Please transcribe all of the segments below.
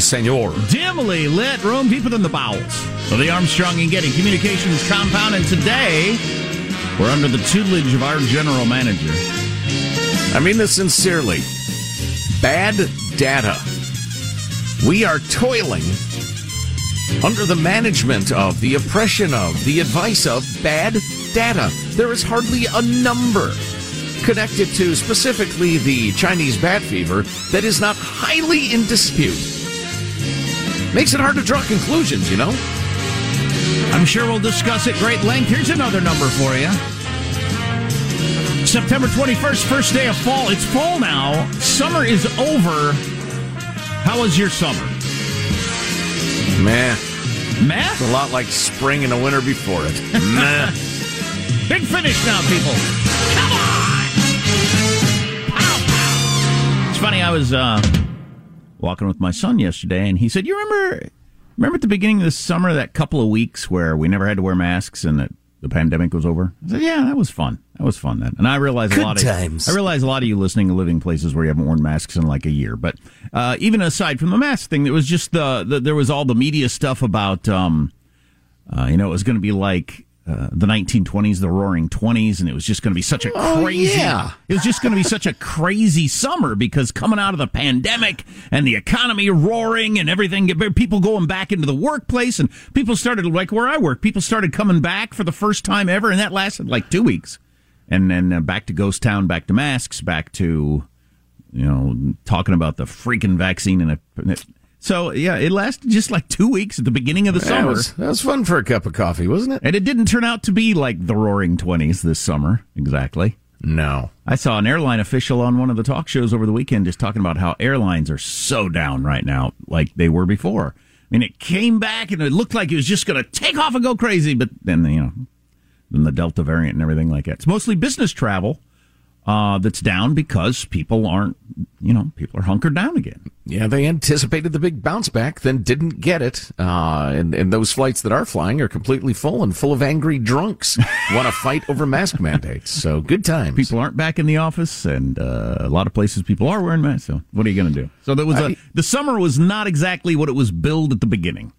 senor. Dimly lit room deeper than the bowels of the Armstrong and Getty Communications compound. And today, we're under the tutelage of our general manager. I mean this sincerely. Bad data. We are toiling under the management of, the oppression of, the advice of bad data. There is hardly a number connected to specifically the Chinese bat fever that is not highly in dispute. Makes it hard to draw conclusions, you know? I'm sure we'll discuss it great length. Here's another number for you. September 21st, first day of fall. It's fall now. Summer is over. How was your summer? Man. Meh? It's a lot like spring and the winter before it. Meh. Big finish now, people. Come on! Pow, pow. It's funny, I was uh, walking with my son yesterday, and he said, You remember remember at the beginning of the summer, that couple of weeks where we never had to wear masks and that the pandemic was over? I said, Yeah, that was fun. That was fun then. And I realized Good a lot of. I realize a lot of you listening are living places where you haven't worn masks in like a year. But uh, even aside from the mask thing, there was just the, the there was all the media stuff about um, uh, you know, it was going to be like uh, the 1920s, the Roaring Twenties, and it was just going to be such a Oh, crazy. yeah. It was just going to be such a crazy summer because coming out of the pandemic and the economy roaring and everything, people going back into the workplace, and people started like where I work, people started coming back for the first time ever, and that lasted like two weeks, and then uh, back to ghost town, back to masks, back to you know talking about the freaking vaccine and it. So yeah, it lasted just like two weeks at the beginning of the That summer. was, that was fun for a cup of coffee, wasn't it? And it didn't turn out to be like the roaring 20s this summer, exactly. No. I saw an airline official on one of the talk shows over the weekend just talking about how airlines are so down right now, like they were before. I mean, it came back and it looked like it was just going to take off and go crazy, but then, you know, then the Delta variant and everything like that. It's mostly business travel uh, that's down because people aren't, you know, people are hunkered down again. Yeah, they anticipated the big bounce back, then didn't get it. Uh, and, and those flights that are flying are completely full and full of angry drunks want to fight over mask mandates. So good times. People aren't back in the office, and uh, a lot of places people are wearing masks. So what are you going to do? So that was a, I- the summer was not exactly what it was billed at the beginning.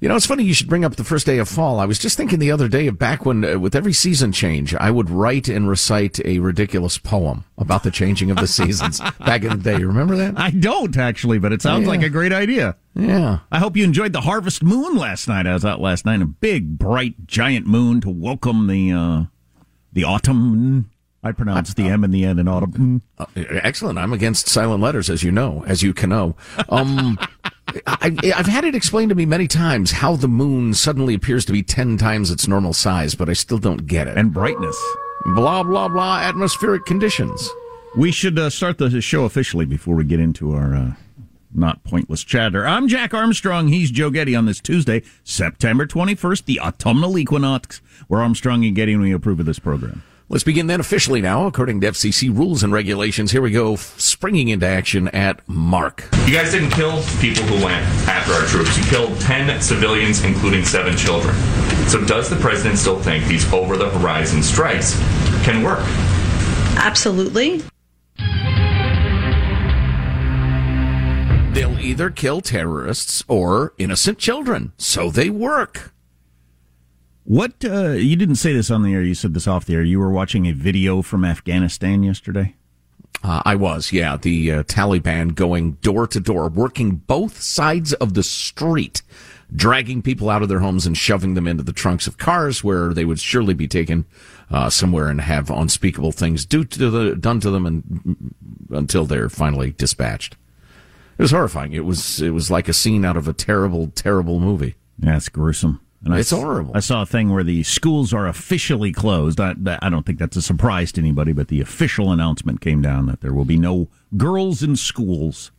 You know, it's funny you should bring up the first day of fall. I was just thinking the other day of back when, uh, with every season change, I would write and recite a ridiculous poem about the changing of the seasons back in the day. You remember that? I don't actually, but it sounds Yeah. like a great idea. Yeah. I hope you enjoyed the harvest moon last night. I was out last night, a big, bright, giant moon to welcome the uh, the autumn. I pronounce the M and the N in autumn. Uh, excellent. I'm against silent letters, as you know, as you can know. Um, I, I've had it explained to me many times how the moon suddenly appears to be 10 times its normal size, but I still don't get it. And brightness. blah, blah, blah, atmospheric conditions. We should uh, start the show officially before we get into our uh, not pointless chatter. I'm Jack Armstrong. He's Joe Getty on this Tuesday, September 21st, the autumnal equinox. We're Armstrong and Getty, and we approve of this program. Let's begin then officially now, according to FCC rules and regulations. Here we go, springing into action at Mark. You guys didn't kill people who went after our troops. You killed 10 civilians, including seven children. So, does the president still think these over the horizon strikes can work? Absolutely. They'll either kill terrorists or innocent children, so they work. What, uh, you didn't say this on the air, you said this off the air. You were watching a video from Afghanistan yesterday? Uh, I was, yeah. The uh, Taliban going door to door, working both sides of the street, dragging people out of their homes and shoving them into the trunks of cars where they would surely be taken uh, somewhere and have unspeakable things do to the, done to them and, until they're finally dispatched. It was horrifying. It was it was like a scene out of a terrible, terrible movie. Yeah, it's gruesome. And It's s- horrible. I saw a thing where the schools are officially closed. I, I don't think that's a surprise to anybody, but the official announcement came down that there will be no girls in schools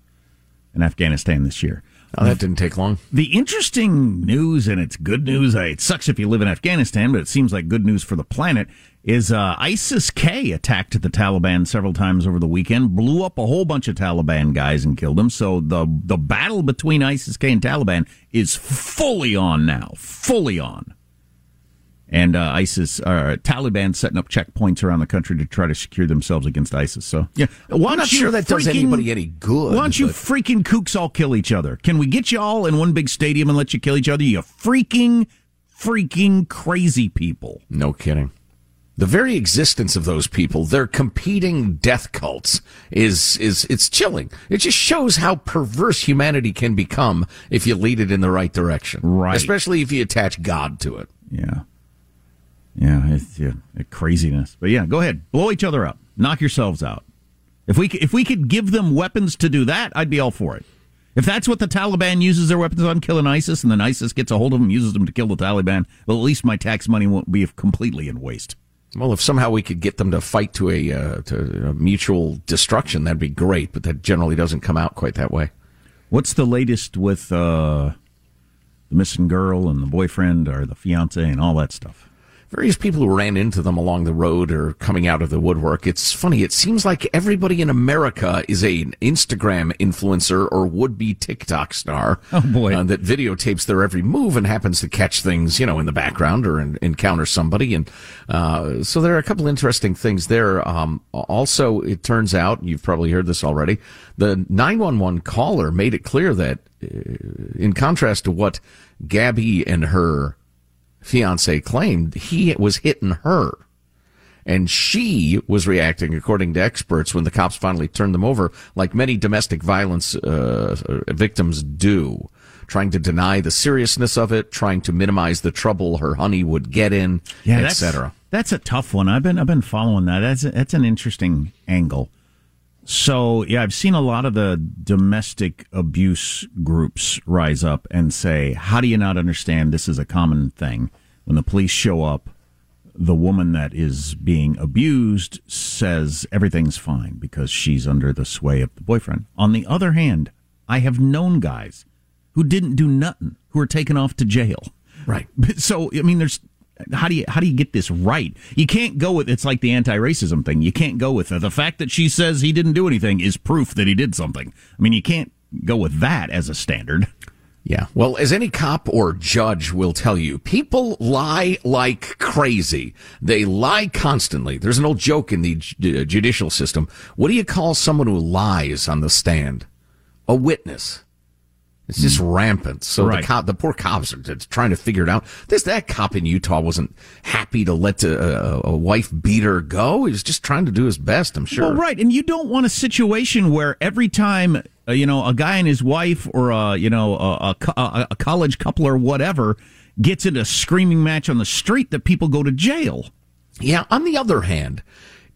in Afghanistan this year. Oh, that didn't take long. The interesting news, and it's good news. It sucks if you live in Afghanistan, but it seems like good news for the planet. Is uh, ISIS K attacked the Taliban several times over the weekend, blew up a whole bunch of Taliban guys and killed them. So the the battle between ISIS K and Taliban is fully on now, fully on. And uh, ISIS, uh, Taliban setting up checkpoints around the country to try to secure themselves against ISIS. So yeah, why I'm not sure that does freaking- anybody any good. why don't you but- freaking kooks all kill each other? Can we get you all in one big stadium and let you kill each other? You freaking, freaking crazy people. No kidding. The very existence of those people, their competing death cults, is is it's chilling. It just shows how perverse humanity can become if you lead it in the right direction. Right. Especially if you attach God to it. Yeah. Yeah, it's yeah, craziness. But yeah, go ahead. Blow each other up. Knock yourselves out. If we if we could give them weapons to do that, I'd be all for it. If that's what the Taliban uses their weapons on, killing ISIS, and then ISIS gets a hold of them, uses them to kill the Taliban, well, at least my tax money won't be completely in waste. Well, if somehow we could get them to fight to a uh, to a mutual destruction, that'd be great. But that generally doesn't come out quite that way. What's the latest with uh, the missing girl and the boyfriend or the fiance and all that stuff? Various people who ran into them along the road or coming out of the woodwork. It's funny. It seems like everybody in America is an Instagram influencer or would-be TikTok star. Oh, boy. uh, that videotapes their every move and happens to catch things, you know, in the background or en- encounter somebody. And uh, so there are a couple interesting things there. Um, also, it turns out you've probably heard this already. The 911 caller made it clear that, uh, in contrast to what Gabby and her fiance claimed he was hitting her. And she was reacting, according to experts, when the cops finally turned them over, like many domestic violence uh, victims do, trying to deny the seriousness of it, trying to minimize the trouble her honey would get in, that's etc. That's a tough one. I've been I've been following that. That's a, that's an interesting angle. So yeah, I've seen a lot of the domestic abuse groups rise up and say, "How do you not understand? This is a common thing." When the police show up, the woman that is being abused says everything's fine because she's under the sway of the boyfriend. On the other hand, I have known guys who didn't do nothing who were taken off to jail. Right. So I mean, there's how do you how do you get this right? You can't go with it's like the anti-racism thing. You can't go with uh, the fact that she says he didn't do anything is proof that he did something. I mean, you can't go with that as a standard. Yeah. Well, as any cop or judge will tell you, people lie like crazy. They lie constantly. There's an old joke in the judicial system. What do you call someone who lies on the stand? A witness. It's just rampant. So Right. the cop, the poor cops are trying to figure it out. This that cop in Utah wasn't happy to let a, a, a wife beater go. He was just trying to do his best. I'm sure. Well, right, and you don't want a situation where every time uh, you know a guy and his wife, or a you know a, a, a, a college couple or whatever, gets into a screaming match on the street, that people go to jail. Yeah. On the other hand,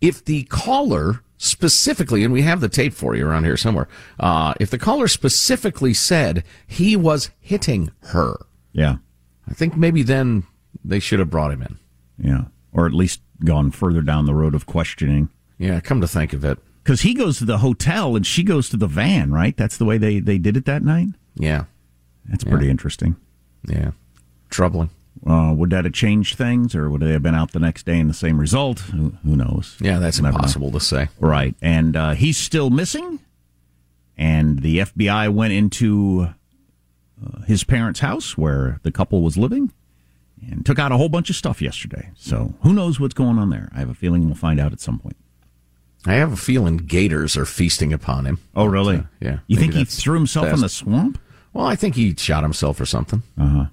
if the caller specifically, and we have the tape for you around here somewhere, uh, if the caller specifically said he was hitting her, Yeah, I think maybe then they should have brought him in. yeah, or at least gone further down the road of questioning. Yeah. Come to think of it. Because he goes to the hotel and she goes to the van, right? That's the way they, they did it that night. Yeah. That's pretty interesting. Yeah. Troubling. Uh, would that have changed things, or would they have been out the next day and the same result? Who, who knows? Yeah, that's Never know. impossible to say. Right. And uh, he's still missing. And the FBI went into uh, his parents' house where the couple was living and took out a whole bunch of stuff yesterday. So who knows what's going on there? I have a feeling we'll find out at some point. I have a feeling gators are feasting upon him. Oh, really? Yeah. You think he threw himself in the swamp? Well, I think he shot himself or something. Uh huh.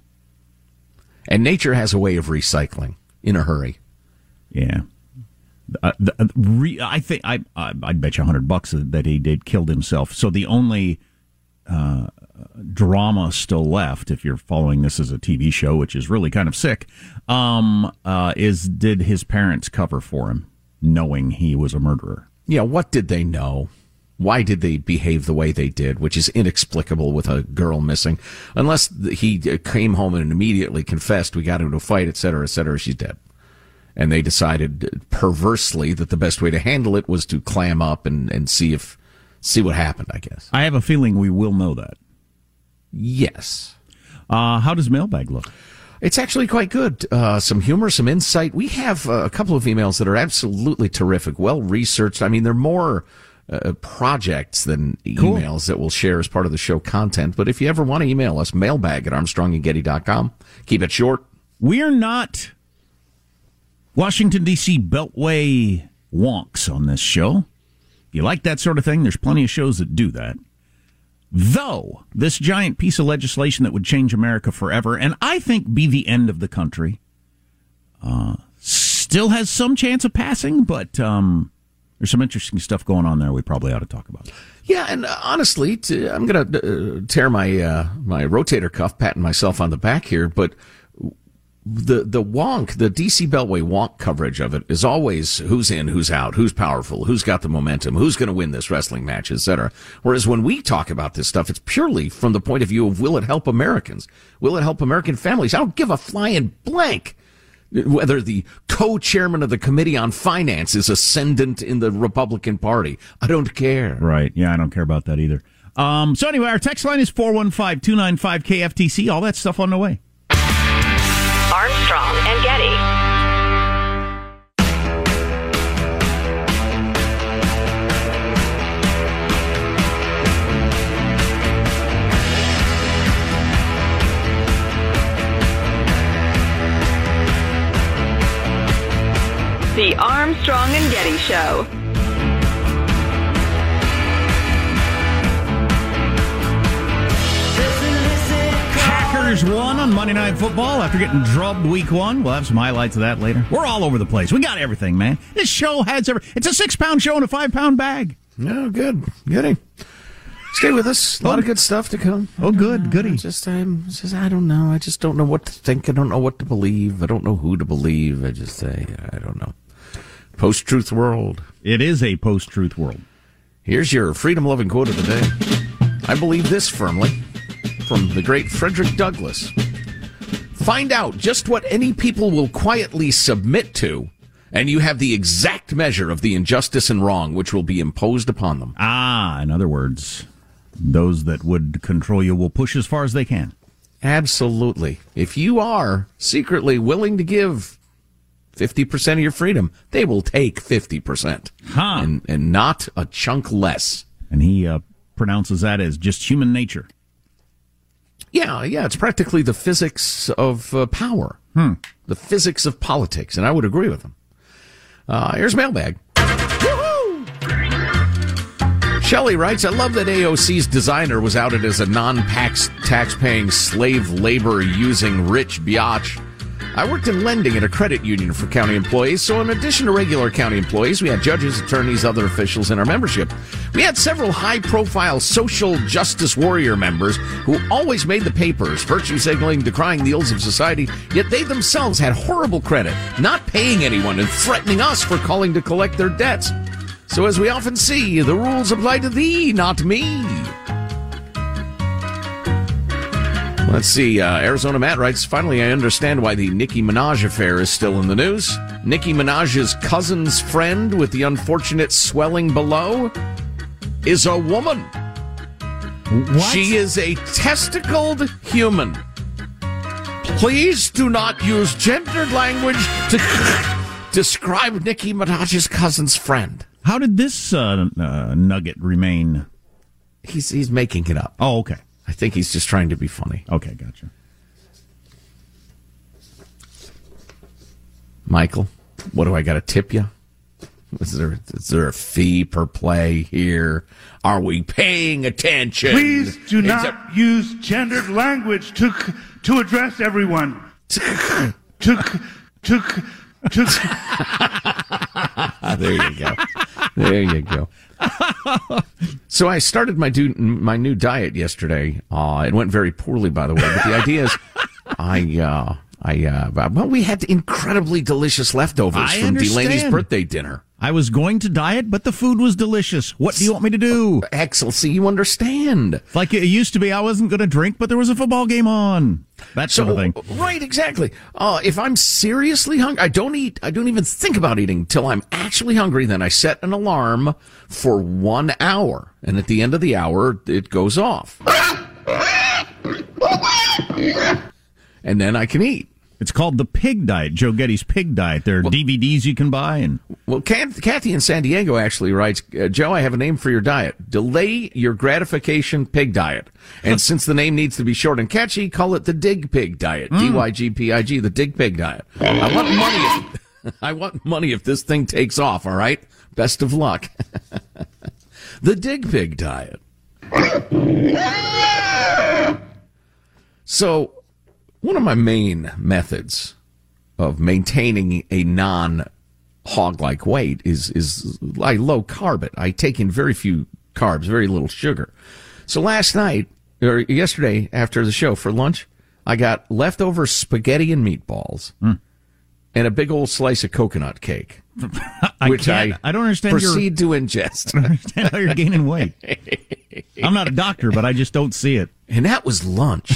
And nature has a way of recycling in a hurry. Yeah. Uh, the, uh, re, I think I, I I'd bet you a hundred bucks that he did killed himself. So the only uh, drama still left, if you're following this as a TV show, which is really kind of sick, um, uh, is did his parents cover for him, knowing he was a murderer? Yeah, what did they know? Why did they behave the way they did, which is inexplicable with a girl missing? Unless he uh, came home and immediately confessed, we got into a fight, et cetera, et cetera, she's dead. And they decided uh, perversely that the best way to handle it was to clam up and, and see if, see what happened, I guess. I have a feeling we will know that. Yes. Uh, how does mailbag look? It's actually quite good. Uh, some humor, some insight. We have uh, a couple of emails that are absolutely terrific, well researched. I mean, they're more uh, projects than Cool. emails that we'll share as part of the show content. But if you ever want to email us, mailbag at armstrongandgetty.com. Keep it short. We're not Washington, D.C. Beltway wonks on this show. If you like that sort of thing, there's plenty of shows that do that. Though, this giant piece of legislation that would change America forever, and I think be the end of the country, uh, still has some chance of passing, but um, there's some interesting stuff going on there we probably ought to talk about. Yeah, and uh, honestly, I'm going to uh, tear my uh, my rotator cuff, patting myself on the back here, but the the wonk, the DC Beltway wonk coverage of it is always who's in, who's out, who's powerful, who's got the momentum, who's going to win this wrestling match, etc. Whereas when we talk about this stuff, it's purely from the point of view of will it help Americans? Will it help American families? I don't give a flying blank whether the co-chairman of the committee on finance is ascendant in the Republican Party. I don't care. Right. Yeah, I don't care about that either. Um, so anyway, our text line is 415-295-KFTC. All that stuff on the way. Armstrong and Getty. The Armstrong and Getty Show. Packers won on Monday Night Football after getting drubbed week one. We'll have some highlights of that later. We're all over the place. We got everything, man. This show has every. It's a six pound show in a five pound bag. No, good. Goody. Stay with us. A lot of good stuff to come. Oh, good, uh, goody. Just, I'm just, I don't know. I just don't know what to think. I don't know what to believe. I don't know who to believe. I just say, I don't know. Post truth world. It is a post truth world. Here's your freedom loving quote of the day. I believe this firmly from the great Frederick Douglass. Find out just what any people will quietly submit to, and you have the exact measure of the injustice and wrong which will be imposed upon them. Ah, in other words, those that would control you will push as far as they can. Absolutely. If you are secretly willing to give 50% of your freedom, they will take 50%. Huh. And, and not a chunk less. And he uh, pronounces that as just human nature. Yeah, yeah, it's practically the physics of uh, power, Hmm. the physics of politics, and I would agree with him. Uh, here's mailbag. Woohoo! Shelley writes, I love that AOC's designer was outed as a non tax paying slave labor using rich biatch. I worked in lending at a credit union for county employees, so in addition to regular county employees, we had judges, attorneys, other officials in our membership. We had several high profile social justice warrior members who always made the papers, virtue signaling, decrying the ills of society, yet they themselves had horrible credit, not paying anyone and threatening us for calling to collect their debts. So, as we often see, the rules apply to thee, not me. Let's see. Uh, Arizona Matt writes Finally, I understand why the Nicki Minaj affair is still in the news. Nicki Minaj's cousin's friend with the unfortunate swelling below is a woman. What? She is a testicled human. Please do not use gendered language to describe Nicki Minaj's cousin's friend. How did this uh, uh, nugget remain? He's he's making it up. Oh, okay. I think he's just trying to be funny. Okay, gotcha. Michael, what do I got to tip you? Is there is there a fee per play here? Are we paying attention? Please do Is not use gendered language to to address everyone. to to to. There you go. There you go. So I started my do, my new diet yesterday. Uh, it went very poorly, by the way. But the idea is, I uh, I uh, well, we had incredibly delicious leftovers I from Delaney's birthday dinner. I was going to diet, but the food was delicious. What do you want me to do? Excellent. See, you understand. Like it used to be, I wasn't going to drink, but there was a football game on. That sort of thing. Right, exactly. Uh, if I'm seriously hungry, I don't eat. I don't even think about eating till I'm actually hungry. Then I set an alarm for one hour, and at the end of the hour, it goes off, and then I can eat. It's called the Pig Diet, Joe Getty's Pig Diet. There are DVDs you can buy, and Well, Kathy in San Diego actually writes, uh, Joe, I have a name for your diet. Delay your gratification pig diet. And since the name needs to be short and catchy, call it the Dig Pig Diet. Mm. D-Y-G-P-I-G, the Dig Pig Diet. I want money. If, I want money if this thing takes off. All right. Best of luck. the Dig Pig Diet. So, one of my main methods of maintaining a non hog like weight is is I low carb it. I take in very few carbs, very little sugar. So last night or yesterday after the show for lunch, I got leftover spaghetti and meatballs hmm. and a big old slice of coconut cake. I which can't- I I don't understand your- proceed to ingest. I don't understand how you're gaining weight. I'm not a doctor, but I just don't see it. And that was lunch.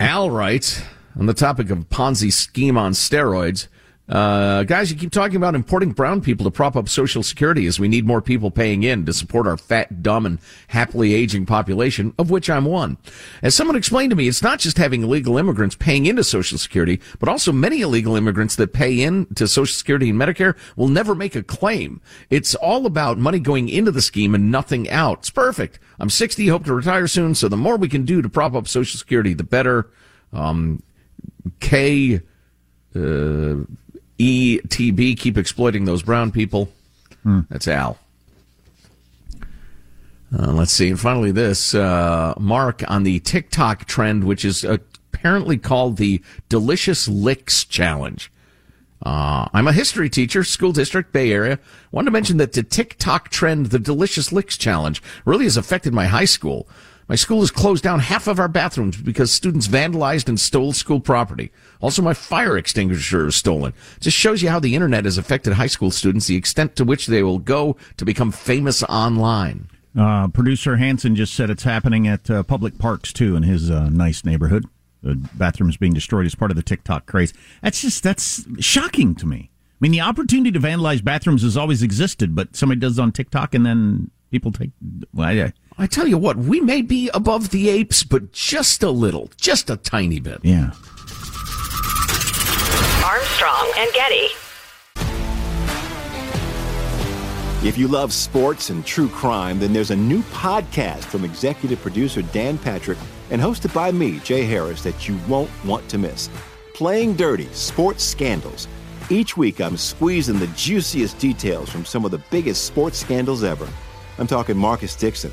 Al writes on the topic of Ponzi scheme on steroids. Uh, guys, you keep talking about importing brown people to prop up Social Security as we need more people paying in to support our fat, dumb, and happily aging population, of which I'm one. As someone explained to me, it's not just having illegal immigrants paying into Social Security, but also many illegal immigrants that pay in to Social Security and Medicare will never make a claim. It's all about money going into the scheme and nothing out. It's perfect. I'm 60, hope to retire soon, so the more we can do to prop up Social Security, the better. Um, K, uh, ETB, keep exploiting those brown people. That's Al. Uh, let's see. And finally, this uh, Mark on the TikTok trend, which is apparently called the Devious Licks Challenge. Uh, I'm a history teacher, school district, Bay Area. Wanted to mention that the TikTok trend, the Devious Licks Challenge, really has affected my high school. My school has closed down half of our bathrooms because students vandalized and stole school property. Also, my fire extinguisher is stolen. It just shows you how the internet has affected high school students, the extent to which they will go to become famous online. Uh, Producer Hanson just said it's happening at uh, public parks too in his uh, nice neighborhood. The bathrooms being destroyed as part of the TikTok craze. That's just that's shocking to me. I mean, the opportunity to vandalize bathrooms has always existed, but somebody does it on TikTok and then people take. Well, I, I tell you what, we may be above the apes, but just a little, just a tiny bit. Yeah. Armstrong and Getty. If you love sports and true crime, then there's a new podcast from executive producer Dan Patrick and hosted by me, Jay Harris, that you won't want to miss. Playing Dirty Sports Scandals. Each week, I'm squeezing the juiciest details from some of the biggest sports scandals ever. I'm talking Marcus Dixon,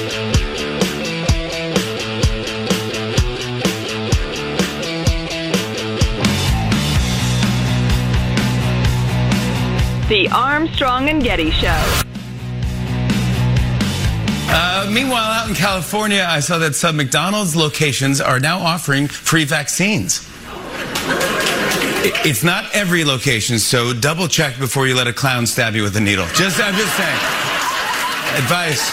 The Armstrong and Getty Show. Uh, meanwhile, out in California, I saw that some McDonald's locations are now offering free vaccines. It's not every location, so double check before you let a clown stab you with a needle. Just, I'm just saying. Advice.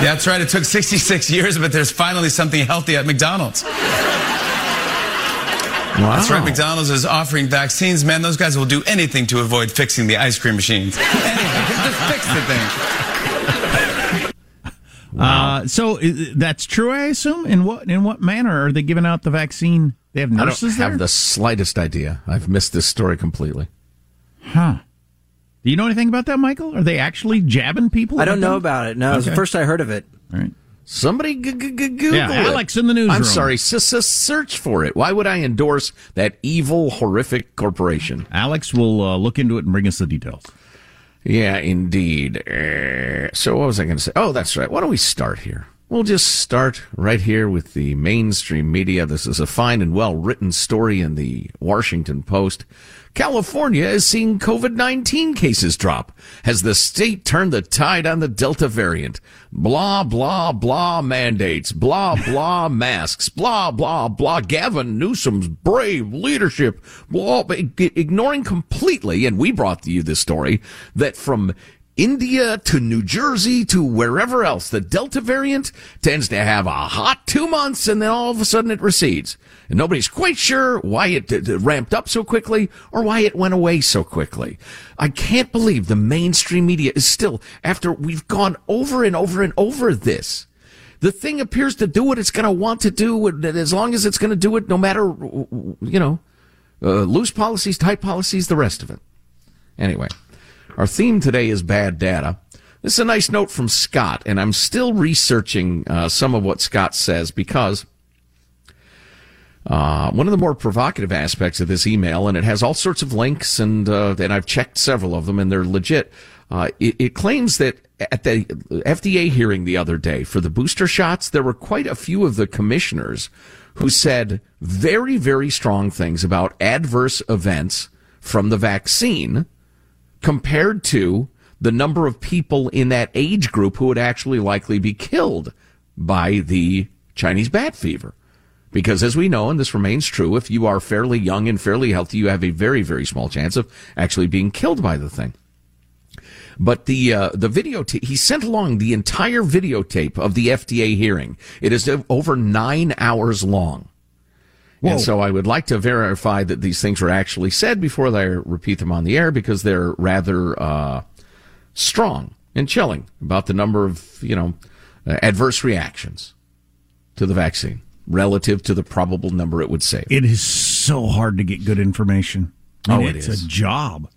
That's right. It took 66 years, but there's finally something healthy at McDonald's. Wow. That's right. McDonald's is offering vaccines. Man, those guys will do anything to avoid fixing the ice cream machines. anything. Just fix the thing. Wow. Uh, so that's true, I assume. In what in what manner are they giving out the vaccine? They have nurses I don't there. have the slightest idea. I've missed this story completely. Huh. Do you know anything about that, Michael? Are they actually jabbing people? I don't know about it. No, okay. it was the first I heard of it. All right. Somebody g- g- g- Google yeah, it. Alex in the newsroom. I'm sorry, s- s- search for it. Why would I endorse that evil, horrific corporation? Alex will uh, look into it and bring us the details. Yeah, indeed. Uh, so what was I going to say? Oh, that's right. Why don't we start here? We'll just start right here with the mainstream media. This is a fine and well written story in the Washington Post. California is seeing COVID-19 cases drop. Has the state turned the tide on the Delta variant. Blah, blah, blah mandates, blah, blah masks, blah, blah, blah. Gavin Newsom's brave leadership, blah, ignoring completely, and we brought to you this story, that from India to New Jersey to wherever else, the Delta variant tends to have a hot two months and then all of a sudden it recedes. And nobody's quite sure why it, ramped up so quickly or why it went away so quickly. I can't believe the mainstream media is still, after we've gone over and over and over this, the thing appears to do what it's going to want to do, as long as it's going to do it, no matter, you know, uh, loose policies, tight policies, the rest of it. Anyway. Our theme today is bad data. This is a nice note from Scott, and I'm still researching uh, some of what Scott says because uh, one of the more provocative aspects of this email, and it has all sorts of links, and uh, and I've checked several of them, and they're legit. Uh, it, it claims that at the FDA hearing the other day for the booster shots, there were quite a few of the commissioners who said very, very strong things about adverse events from the vaccine compared to the number of people in that age group who would actually likely be killed by the Chinese bat fever. Because as we know, and this remains true, if you are fairly young and fairly healthy, you have a very, very small chance of actually being killed by the thing. But the uh, the videotape he sent along the entire videotape of the FDA hearing. It is over nine hours long. Whoa. And so I would like to verify that these things were actually said before I repeat them on the air because they're rather uh, strong and chilling about the number of you know uh, adverse reactions to the vaccine relative to the probable number it would save. It is so hard to get good information. I mean, oh, it it's is. a job.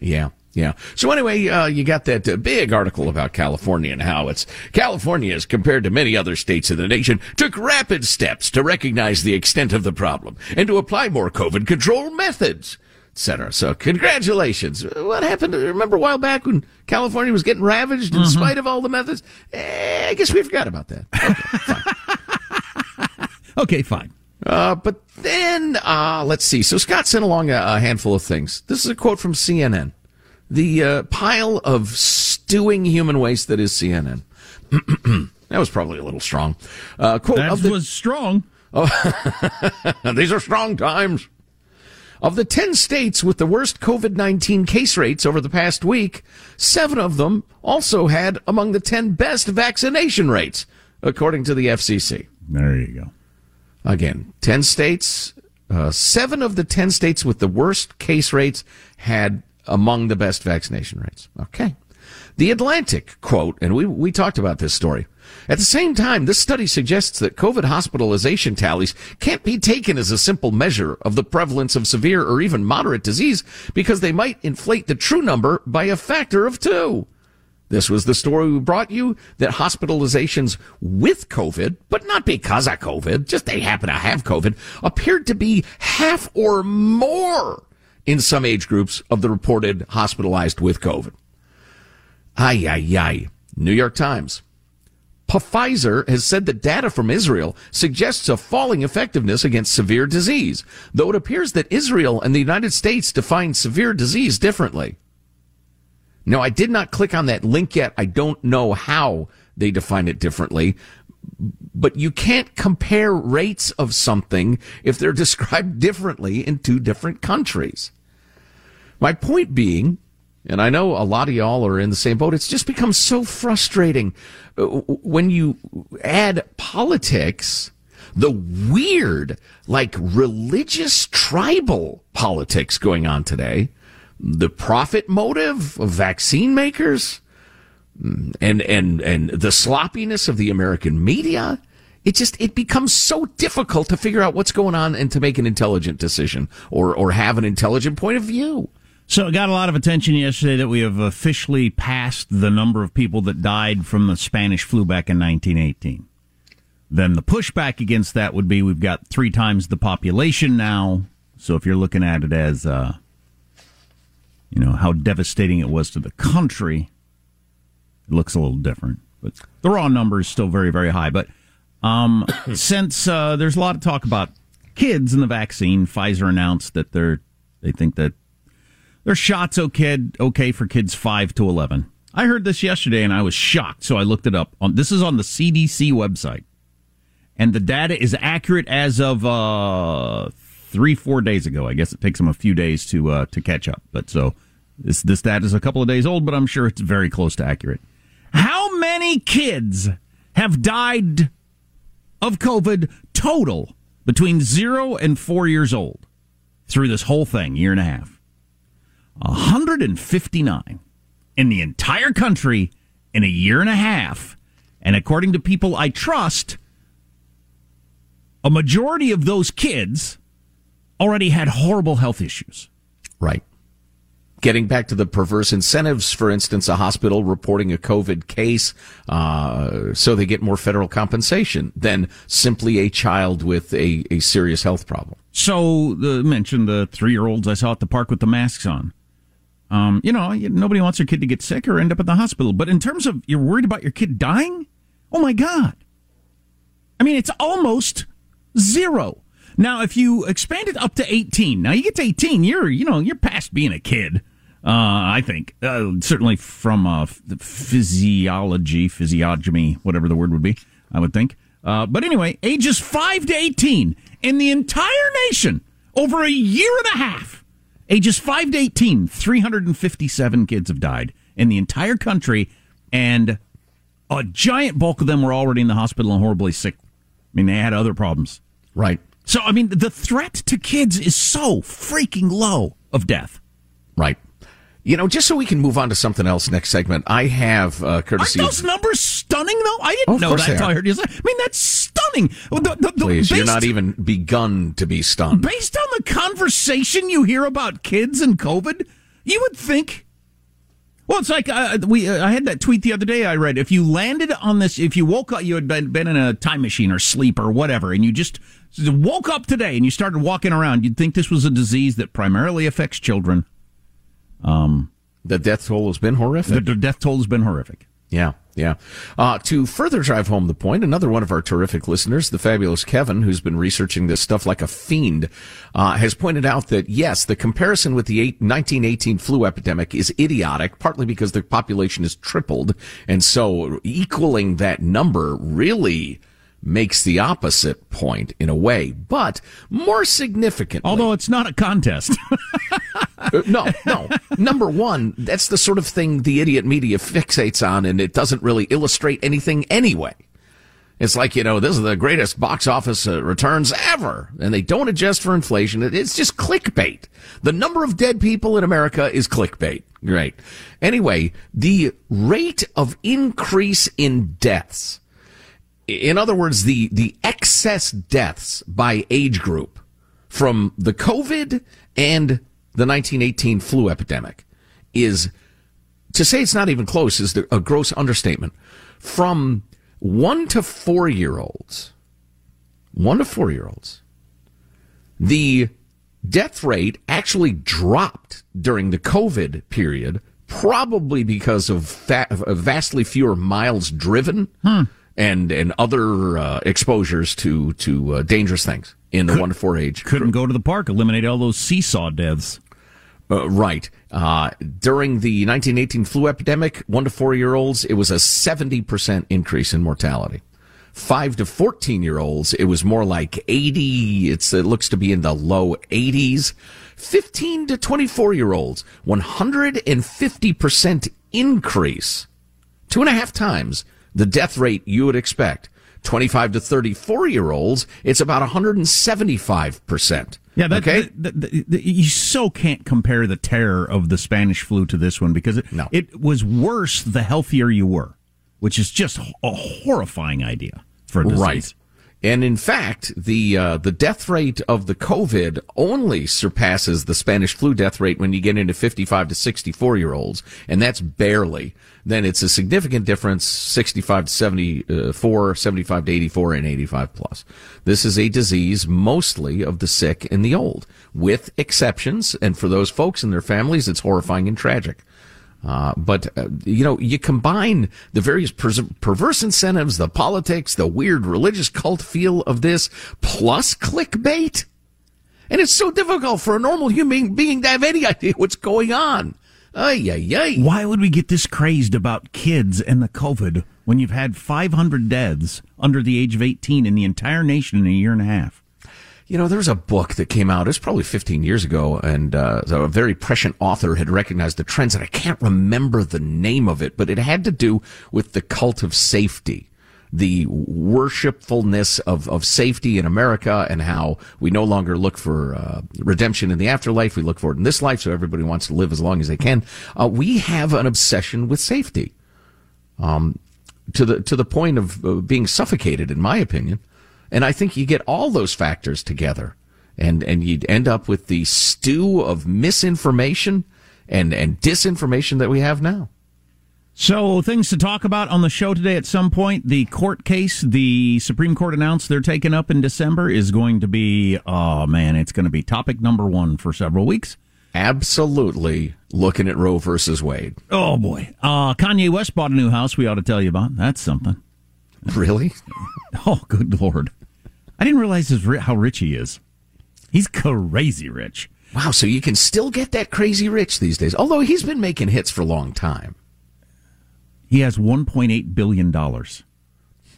Yeah. Yeah. So anyway, uh, you got that uh, big article about California and how it's California, as compared to many other states in the nation, took rapid steps to recognize the extent of the problem and to apply more COVID control methods, etc. So congratulations. What happened? Remember a while back when California was getting ravaged in mm-hmm. spite of all the methods? Eh, I guess we forgot about that. Okay, fine. okay, fine. Uh, but then, uh, let's see. So Scott sent along a, a handful of things. This is a quote from CNN the uh, pile of stewing human waste that is CNN. that was probably a little strong. Uh, quote, that the, was strong. Oh, these are strong times. Of the 10 states with the worst COVID 19 case rates over the past week, seven of them also had among the 10 best vaccination rates, according to the FCC. There you go. Again, 10 states, uh, seven of the 10 states with the worst case rates had among the best vaccination rates. Okay. The Atlantic quote, and we, we talked about this story. At the same time, this study suggests that COVID hospitalization tallies can't be taken as a simple measure of the prevalence of severe or even moderate disease because they might inflate the true number by a factor of two. This was the story we brought you that hospitalizations with COVID, but not because of COVID, just they happen to have COVID, appeared to be half or more in some age groups of the reported hospitalized with COVID. Ay, ay, ay. New York Times. Pfizer has said that data from Israel suggests a falling effectiveness against severe disease, though it appears that Israel and the United States define severe disease differently. No, I did not click on that link yet. I don't know how they define it differently, but you can't compare rates of something if they're described differently in two different countries. My point being, and I know a lot of y'all are in the same boat, it's just become so frustrating uh, when you add politics, the weird, like religious tribal politics going on today, the profit motive of vaccine makers, and, and, and the sloppiness of the American media. It just, it becomes so difficult to figure out what's going on and to make an intelligent decision or, or have an intelligent point of view. So it got a lot of attention yesterday that we have officially passed the number of people that died from the Spanish flu back in 1918. Then the pushback against that would be we've got three times the population now. So if you're looking at it as, uh, you know, how devastating it was to the country, it looks a little different. But the raw number is still very, very high. But um, since uh, there's a lot of talk about kids in the vaccine, Pfizer announced that they're they think that their shots okay okay for kids 5 to 11. I heard this yesterday and I was shocked, so I looked it up. On this is on the CDC website. And the data is accurate as of uh 3 4 days ago. I guess it takes them a few days to uh to catch up. But so this this data is a couple of days old, but I'm sure it's very close to accurate. How many kids have died of COVID total between 0 and 4 years old through this whole thing, year and a half? 159 in the entire country in a year and a half. And according to people I trust, a majority of those kids already had horrible health issues. Right. Getting back to the perverse incentives, for instance, a hospital reporting a COVID case uh, so they get more federal compensation than simply a child with a, a serious health problem. So, the, mention the three year olds I saw at the park with the masks on. Um, you know, nobody wants their kid to get sick or end up in the hospital. But in terms of you're worried about your kid dying, oh my God. I mean, it's almost zero. Now, if you expand it up to 18, now you get to 18, you're, you know, you're past being a kid. Uh, I think, uh, certainly from, uh, physiology, physiognomy, whatever the word would be, I would think. Uh, but anyway, ages 5 to 18 in the entire nation over a year and a half. Ages 5 to 18, 357 kids have died in the entire country, and a giant bulk of them were already in the hospital and horribly sick. I mean, they had other problems. Right. So, I mean, the threat to kids is so freaking low of death. Right. You know, just so we can move on to something else next segment, I have uh, courtesy. Aren't those of, numbers stunning, though? I didn't Oh, know that until. I heard you say. I mean, that's stunning. The, the, the, Please, you're not even begun to be stunned. Based on the conversation you hear about kids and COVID, you would think. Well, it's like uh, we. Uh, I had that tweet the other day. I read if you landed on this, if you woke up, you had been, been in a time machine or sleep or whatever, and you just woke up today and you started walking around, you'd think this was a disease that primarily affects children. Um, the death toll has been horrific. The, the death toll has been horrific. Yeah, yeah. Uh, to further drive home the point, another one of our terrific listeners, the fabulous Kevin, who's been researching this stuff like a fiend, uh, has pointed out that yes, the comparison with the eight, 1918 flu epidemic is idiotic, partly because the population has tripled, and so equaling that number really makes the opposite point in a way, but more significant. Although it's not a contest. Uh, no, no. Number one, that's the sort of thing the idiot media fixates on, and it doesn't really illustrate anything anyway. It's like, you know, this is the greatest box office uh, returns ever, and they don't adjust for inflation. It's just clickbait. The number of dead people in America is clickbait. Great. Anyway, the rate of increase in deaths, in other words, the, the excess deaths by age group from the COVID and the 1918 flu epidemic is to say it's not even close is a gross understatement. From one to four year olds, one to four year olds, the death rate actually dropped during the COVID period, probably because of, of vastly fewer miles driven hmm. And and other uh, exposures to to uh, dangerous things in the one to four age. Couldn't go to the park, eliminate all those seesaw deaths. Uh, right. Uh, during the 1918 flu epidemic, one to four year olds, it was a 70% increase in mortality. Five to 14 year olds, it was more like 80. It's, it looks to be in the low 80s. 15 to 24 year olds, 150% increase. Two and a half times the death rate you would expect. 25 to 34 year olds, it's about 175%. Yeah, that, okay. th- th- th- th- you so can't compare the terror of the Spanish flu to this one because it, it was worse the healthier you were, which is just a horrifying idea for a disease. Right. And in fact, the uh, the death rate of the COVID only surpasses the Spanish flu death rate when you get into 55 to 64 year olds, and that's barely. Then it's a significant difference 65 to 74, 75 to 84, and 85 plus. This is a disease mostly of the sick and the old, with exceptions. And for those folks and their families, it's horrifying and tragic. Uh, but uh, you know, you combine the various pers- perverse incentives, the politics, the weird religious cult feel of this, plus clickbait, and it's so difficult for a normal human being to have any idea what's going on. Ay, ay, ay. Why would we get this crazed about kids and the COVID when you've had 500 deaths under the age of 18 in the entire nation in a year and a half? You know, there was a book that came out, it's probably 15 years ago, and uh, a very prescient author had recognized the trends, and I can't remember the name of it, but it had to do with the cult of safety, the worshipfulness of, of safety in America, and how we no longer look for uh, redemption in the afterlife, we look for it in this life, so everybody wants to live as long as they can. Uh, we have an obsession with safety, um, to the to the point of uh, being suffocated, in my opinion. And I think you get all those factors together and, and you'd end up with the stew of misinformation and, and disinformation that we have now. So, things to talk about on the show today at some point. The court case the Supreme Court announced they're taking up in December is going to be, oh man, it's going to be topic number one for several weeks. Absolutely looking at Roe versus Wade. Oh boy. Uh, Kanye West bought a new house we ought to tell you about. That's something. Really? Oh, good lord. I didn't realize his, ri- how rich he is. He's crazy rich. Wow, so you can still get that crazy rich these days. Although he's been making hits for a long time. He has 1.8 billion dollars.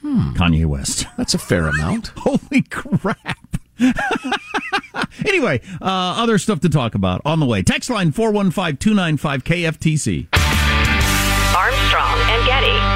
Hmm. Kanye West. That's a fair amount. Holy crap. anyway, uh, other stuff to talk about on the way. Text line 415 295 KFTC. Armstrong and Getty.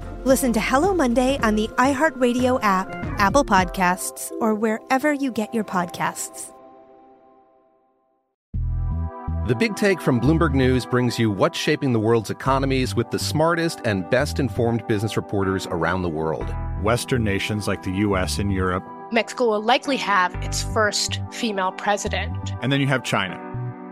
Listen to Hello Monday on the iHeartRadio app, Apple Podcasts, or wherever you get your podcasts. The Big Take from Bloomberg News brings you what's shaping the world's economies with the smartest and best informed business reporters around the world. Western nations like the US and Europe. Mexico will likely have its first female president. And then you have China.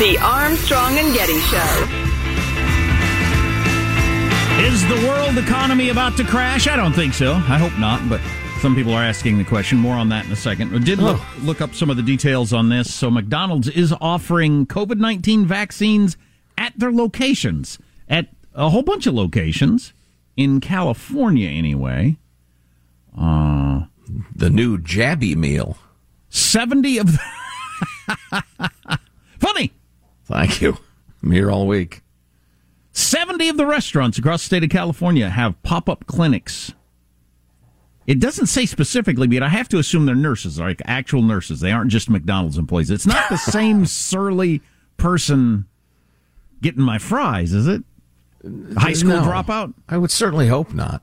The Armstrong and Getty Show. Is the world economy about to crash? I don't think so. I hope not, but some people are asking the question. More on that in a second. I did look, look up some of the details on this. So, McDonald's is offering COVID 19 vaccines at their locations, at a whole bunch of locations in California, anyway. Uh, the new Jabby meal. 70 of the. Funny. Thank you. I'm here all week. 70 of the restaurants across the state of California have pop up clinics. It doesn't say specifically, but I have to assume they're nurses, like actual nurses. They aren't just McDonald's employees. It's not the same surly person getting my fries, is it? High school No. dropout? I would certainly hope not.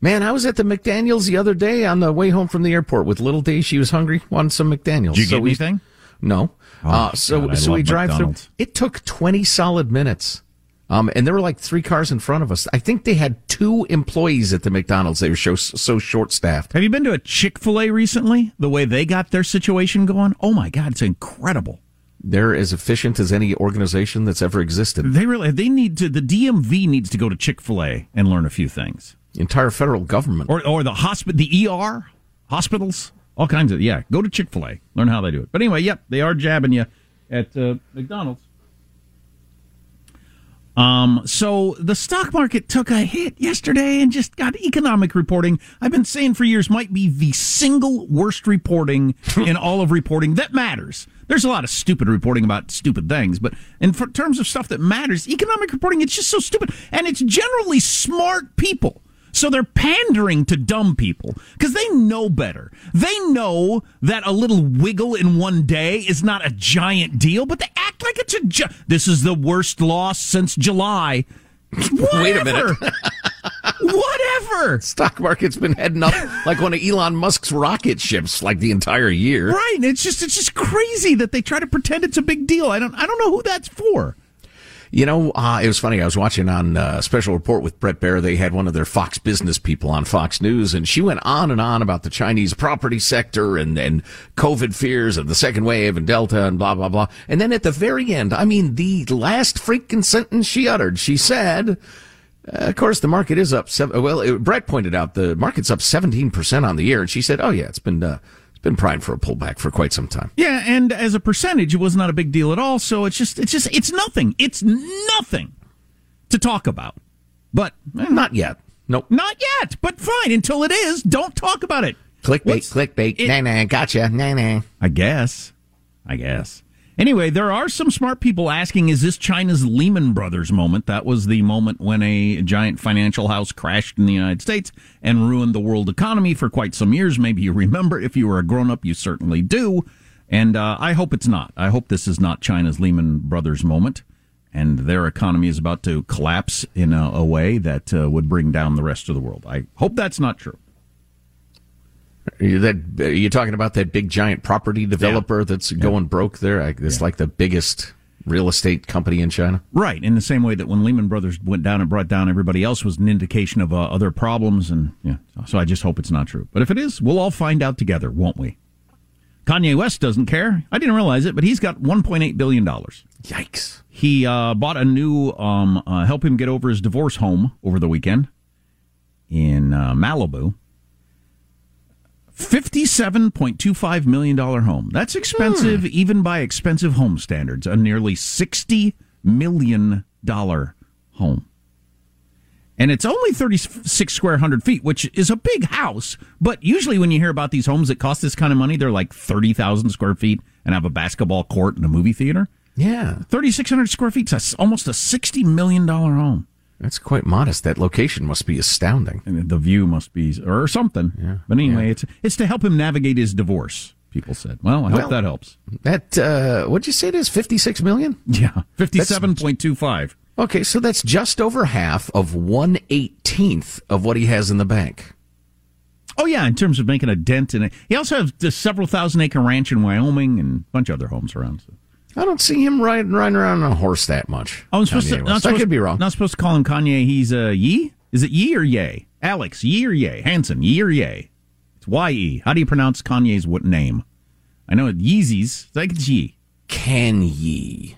Man, I was at the McDaniels the other day on the way home from the airport with little D. She was hungry, wanted some McDaniels. Did you get we- anything? No. Oh, uh, so God, so we drive through. It took twenty solid minutes. Um, and there were like three cars in front of us. I think they had two employees at the McDonald's. They were so, so short staffed. Have you been to a Chick fil A recently? The way they got their situation going? Oh my God, it's incredible. They're as efficient as any organization that's ever existed. They really, they need to, the DMV needs to go to Chick fil A and learn a few things. The Entire federal government. Or, or the hospital, the ER, hospitals, all kinds of, yeah, go to Chick fil A, learn how they do it. But anyway, yep, they are jabbing you at uh, McDonald's. Um, so the stock market took a hit yesterday and just got economic reporting. I've been saying for years might be the single worst reporting in all of reporting that matters. There's a lot of stupid reporting about stupid things, but in for terms of stuff that matters, economic reporting, it's just so stupid. And it's generally smart people. So they're pandering to dumb people because they know better. They know that a little wiggle in one day is not a giant deal, but they act like it's a. Ju- this is the worst loss since July. Wait a minute. Whatever. Stock market's been heading up like one of Elon Musk's rocket ships like the entire year. Right. It's just it's just crazy that they try to pretend it's a big deal. I don't I don't know who that's for. You know, uh, it was funny. I was watching on uh, Special Report with Bret Baier. They had one of their Fox business people on Fox News, and she went on and on about the Chinese property sector and, and COVID fears of the second wave and Delta and blah, blah, blah. And then at the very end, I mean, the last freaking sentence she uttered, she said, uh, of course, the market is up. Seven, well, it, Bret pointed out the market's up 17% on the year. And she said, oh, yeah, it's been, uh, been primed for a pullback for quite some time. Yeah, and as a percentage, it was not a big deal at all. So it's just, it's just, it's nothing. It's nothing to talk about. But eh, not yet. Nope. Not yet. But fine. Until it is, don't talk about it. Clickbait, What's, clickbait. It, nah, nah, gotcha. Nah, nah. I guess. I guess. Anyway, there are some smart people asking, is this China's Lehman Brothers moment? That was the moment when a giant financial house crashed in the United States and ruined the world economy for quite some years. Maybe you remember. If you were a grown up, you certainly do. And uh, I hope it's not. I hope this is not China's Lehman Brothers moment and their economy is about to collapse in a, a way that uh, would bring down the rest of the world. I hope that's not true. Are you, that, you talking about that big giant property developer yeah. that's yeah. going broke there? It's yeah. like the biggest real estate company in China. Right. In the same way that when Lehman Brothers went down and brought down everybody else was an indication of uh, other problems. And yeah, so I just hope it's not true. But if it is, we'll all find out together, won't we? Kanye West doesn't care. I didn't realize it, but he's got $1.8 billion. Yikes. He uh, bought a new, um, uh, help him get over his divorce home over the weekend in uh, Malibu. $57.25 million home. That's expensive, hmm. even by expensive home standards. A nearly $60 million home. And it's only 36 square hundred feet, which is a big house. But usually when you hear about these homes that cost this kind of money, they're like 30,000 square feet and have a basketball court and a movie theater. Yeah. 3,600 square feet. That's almost a $60 million home. That's quite modest. That location must be astounding. And the view must be, or something. Yeah. But anyway, yeah. it's it's to help him navigate his divorce. People said. Well, I hope that helps. That uh, what'd you say it is? Fifty six million? Yeah, fifty seven point two five. Okay, so that's just over half of one eighteenth of what he has in the bank. Oh yeah, in terms of making a dent in it. He also has a several thousand acre ranch in Wyoming and a bunch of other homes around. So. I don't see him riding, riding around on a horse that much. Oh, I'm supposed to. Not supposed, I could be wrong. Not supposed to call him Kanye. He's a uh, Yee. Is it Yee or Yay? Alex, Yee or Yay? Hanson, Yee or Yay? It's Y E. How do you pronounce Kanye's what name? I know it Yeezys. I think it's Yee. Can ye?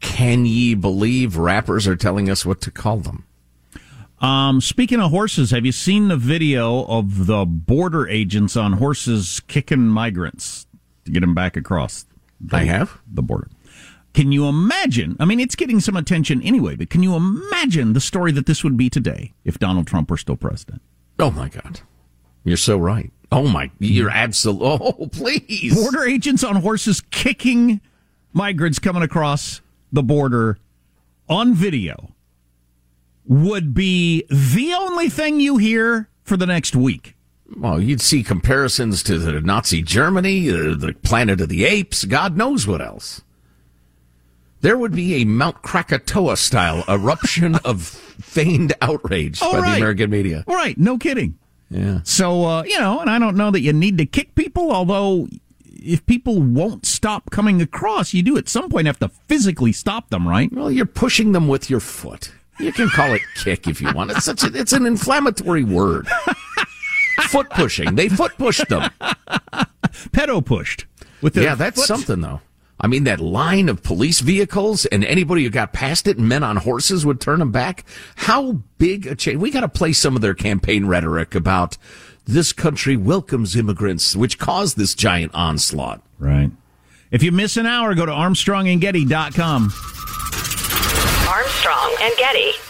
Can ye believe rappers are telling us what to call them? Um, speaking of horses, have you seen the video of the border agents on horses kicking migrants to get them back across the, I have the border. Can you imagine? I mean, it's getting some attention anyway, but can you imagine the story that this would be today if Donald Trump were still president? Oh my God. You're so right. Oh my, you're absolutely, oh please. Border agents on horses kicking migrants coming across the border on video would be the only thing you hear for the next week. Well, you'd see comparisons to the Nazi Germany, uh, the Planet of the Apes, God knows what else. There would be a Mount Krakatoa style eruption of feigned outrage by right. the American media. Right, no kidding. Yeah. So, uh, you know, and I don't know that you need to kick people, although if people won't stop coming across, you do at some point have to physically stop them, right? Well, you're pushing them with your foot. You can call it kick if you want. It's such a, it's an inflammatory word. foot pushing. They foot pushed them. Pedo pushed. With yeah, that's foot. something though. I mean, that line of police vehicles and anybody who got past it and men on horses would turn them back. How big a change? We got to play some of their campaign rhetoric about this country welcomes immigrants, which caused this giant onslaught. Right. If you miss an hour, go to armstrongandgetty.com. Armstrong and Getty.